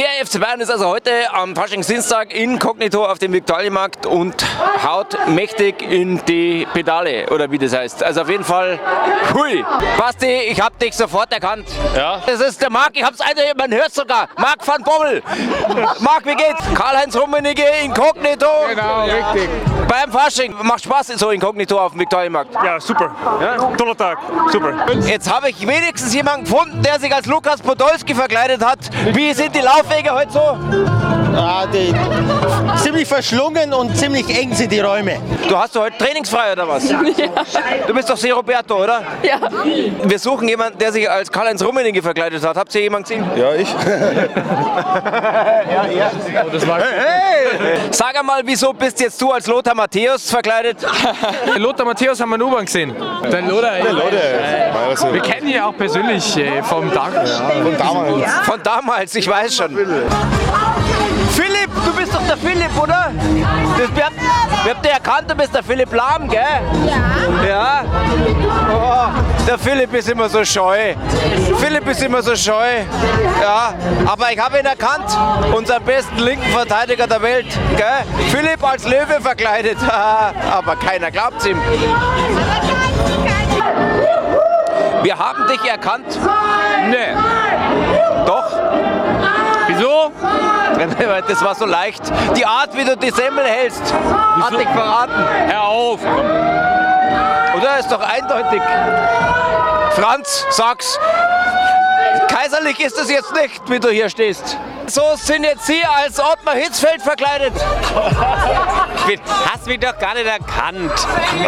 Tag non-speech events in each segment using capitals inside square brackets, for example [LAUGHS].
Der FC Bayern ist also heute am Faschingsdienstag inkognito auf dem Viktualienmarkt und haut mächtig in die Pedale, oder wie das heißt. Also auf jeden Fall, hui. Basti, ich hab dich sofort erkannt. Ja. Das ist der Marc, ich hab's eine, man hört sogar. Marc van Bommel. Marc, wie geht's? Karl-Heinz Rummenigge, inkognito. Genau, richtig. Beim Fasching, macht Spaß so inkognito auf dem Viktualienmarkt. Ja, super. Toller Tag. Super. Jetzt habe ich wenigstens jemanden gefunden, der sich als Lukas Podolski verkleidet hat. Wie sind die Laufwege heute so? Ah, die, ziemlich verschlungen und ziemlich eng sind die Räume. Du hast du heute trainingsfrei oder was? Ja. Du bist doch C. Roberto, oder? Ja. Wir suchen jemanden, der sich als Karl-Heinz Rummenigge verkleidet hat. Habt ihr jemanden gesehen? Ja, ich. [LAUGHS] Sag einmal, wieso bist jetzt du als Lothar Matthäus verkleidet? [LAUGHS] Lothar Matthäus haben wir in U-Bahn gesehen. Der Lothar, Der. Also, wir kennen ihn auch persönlich äh, vom Tag. von damals. Von damals, ich weiß schon. Philipp, oder? Das, wir, wir habt ihr erkannt, du bist der Philipp Lahm, gell? Ja. Ja? Oh, der Philipp ist immer so scheu. Philipp ist immer so scheu. Ja, aber ich habe ihn erkannt. Unseren besten linken Verteidiger der Welt, gell? Philipp als Löwe verkleidet. [LAUGHS] aber keiner glaubt's ihm. Wir haben dich erkannt. Nee. Doch. Wieso? Das war so leicht. Die Art, wie du die Semmel hältst, hat dich verraten. Hör auf. Oder? Ist doch eindeutig. Franz, sag's. Kaiserlich ist es jetzt nicht, wie du hier stehst. So sind jetzt Sie als Ottmar Hitzfeld verkleidet. Hast mich doch gar nicht erkannt.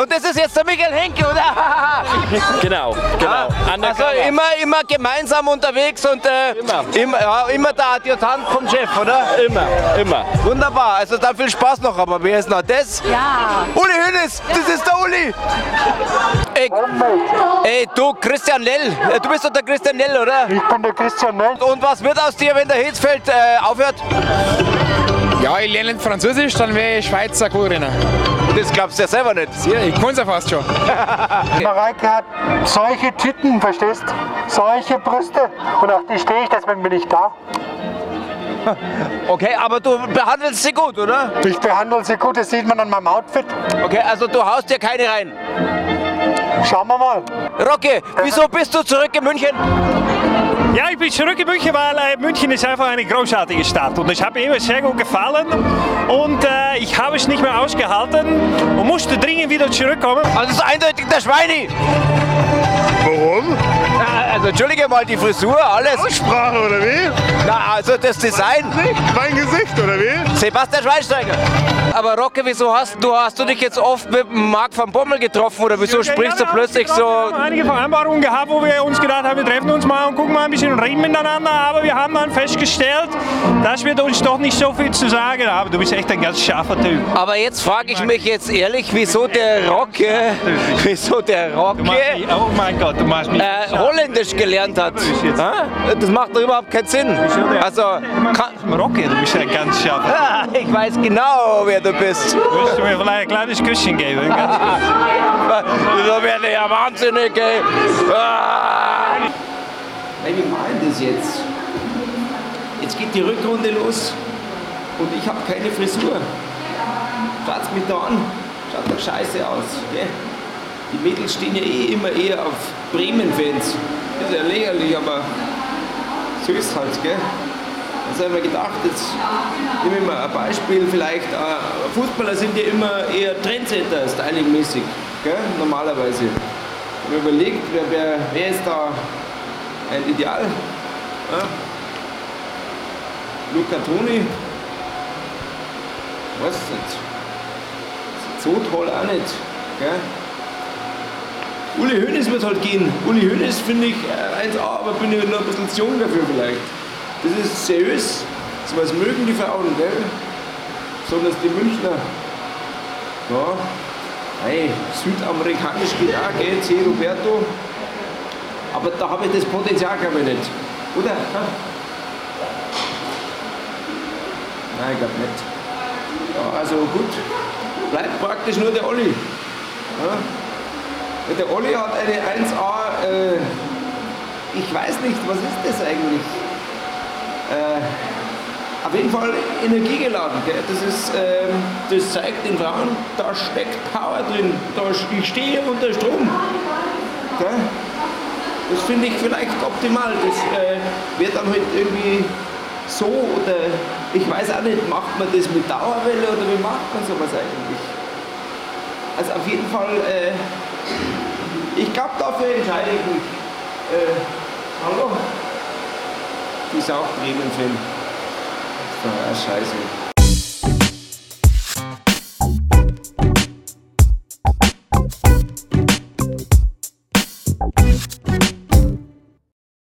Und das ist jetzt der Michael Henke, oder? [LAUGHS] Genau, genau. Also immer, immer gemeinsam unterwegs und äh, immer. ja, immer der Adjutant vom Chef, oder? Immer, immer. Wunderbar, also dann viel Spaß noch, aber wer ist noch das? Ja. Uli Hönes, das ist der Uli. Ey, ey du Christian Nell, Äh, du bist doch der Christian Nell, oder? Ich bin der Christian Nell. Und was wird aus dir, wenn der Hitzfeld äh, aufhört? Ja, ich lerne Französisch, dann wäre ich Schweizer Coolrenner. Das glaubst du ja selber nicht. Ja, ich kann es ja fast schon. [LAUGHS] Mareike hat solche Titten, verstehst? Solche Brüste. Und auf die stehe ich, deswegen bin ich da. [LAUGHS] Okay, aber du behandelst sie gut, oder? Ich behandle sie gut, das sieht man an meinem Outfit. Okay, also du haust dir keine rein. Schauen wir mal. Rocky, wieso bist du zurück in München? Ja, ich bin zurück in München, weil äh, München ist einfach eine großartige Stadt und ich habe immer sehr gut gefallen und äh, ich habe es nicht mehr ausgehalten und musste dringend wieder zurückkommen. Also ist eindeutig der Schweini. Also entschuldige mal, die Frisur, alles. Aussprache oder wie? Na, also das Design. Mein Gesicht oder wie? Sebastian Schweinsteiger. Aber Rocke, wieso hast du, hast du dich jetzt oft mit Marc van Bommel getroffen oder wieso sprichst du Ja, ja, plötzlich wir so? haben einige Vereinbarungen gehabt, wo wir uns gedacht haben, wir treffen uns mal und gucken mal ein bisschen und reden miteinander, aber wir haben dann festgestellt, das wird uns doch nicht so viel zu sagen haben. Du bist echt ein ganz scharfer Typ. Aber jetzt frage ich mich jetzt ehrlich, wieso der Rocke, wieso der Du machst mich, Rocke oh mein Gott, du machst mich. äh, Holländisch gelernt hat. Das macht doch überhaupt keinen Sinn. Also, Rocke, du bist ein ganz scharfer Typ. Ah, ich weiß genau, wer du bist. Willst du mir vielleicht ein kleines Küsschen geben? Kurz. So werde ich ja wahnsinnig, ey. Ah. Nein, wir malen das jetzt. Jetzt geht die Rückrunde los und ich habe keine Frisur. Schaut's mich da an. Schaut doch scheiße aus. Die Mädels stehen ja eh immer eher auf Bremen-Fans. Ja lächerlich, aber so ist halt, gell? Also habe ich mir gedacht, jetzt nehme ich mal ein Beispiel, vielleicht äh, Fußballer sind ja immer eher Trendsetter, stylingmäßig, gell? normalerweise. Habe mir überlegt, wer, wer, wer ist da ein Ideal? Ja? Luca Toni? Weiß es nicht. So toll auch nicht. Gell? Uli Hoeneß wird halt gehen. Uli Hoeneß finde ich äh, 1A, aber bin ich noch ein bisschen zu jung dafür vielleicht. Das ist seriös. Sowas mögen die Frauen, gell? Besonders die Münchner. Ja. Hey, südamerikanisch geht auch, gell? C. Roberto. Aber da habe ich das Potenzial, glaube ich, nicht. Oder? Nein, ich glaube nicht. Ja, also gut. Bleibt praktisch nur der Olli. Ja? Der Olli hat eine 1A, äh, ich weiß nicht, was ist das eigentlich? Äh, auf jeden Fall energiegeladen. Gell? Das, ist, ähm, das zeigt den Frauen, da steckt Power drin. Da, ich stehe unter Strom. Gell? Das finde ich vielleicht optimal. Das äh, wird dann halt irgendwie so oder ich weiß auch nicht, macht man das mit Dauerwelle oder wie macht man sowas eigentlich? Also auf jeden Fall, äh, ich glaube dafür entscheide ich mich. Äh, hallo? Die ist auch Bremen-Fan. Das ist doch auch scheiße.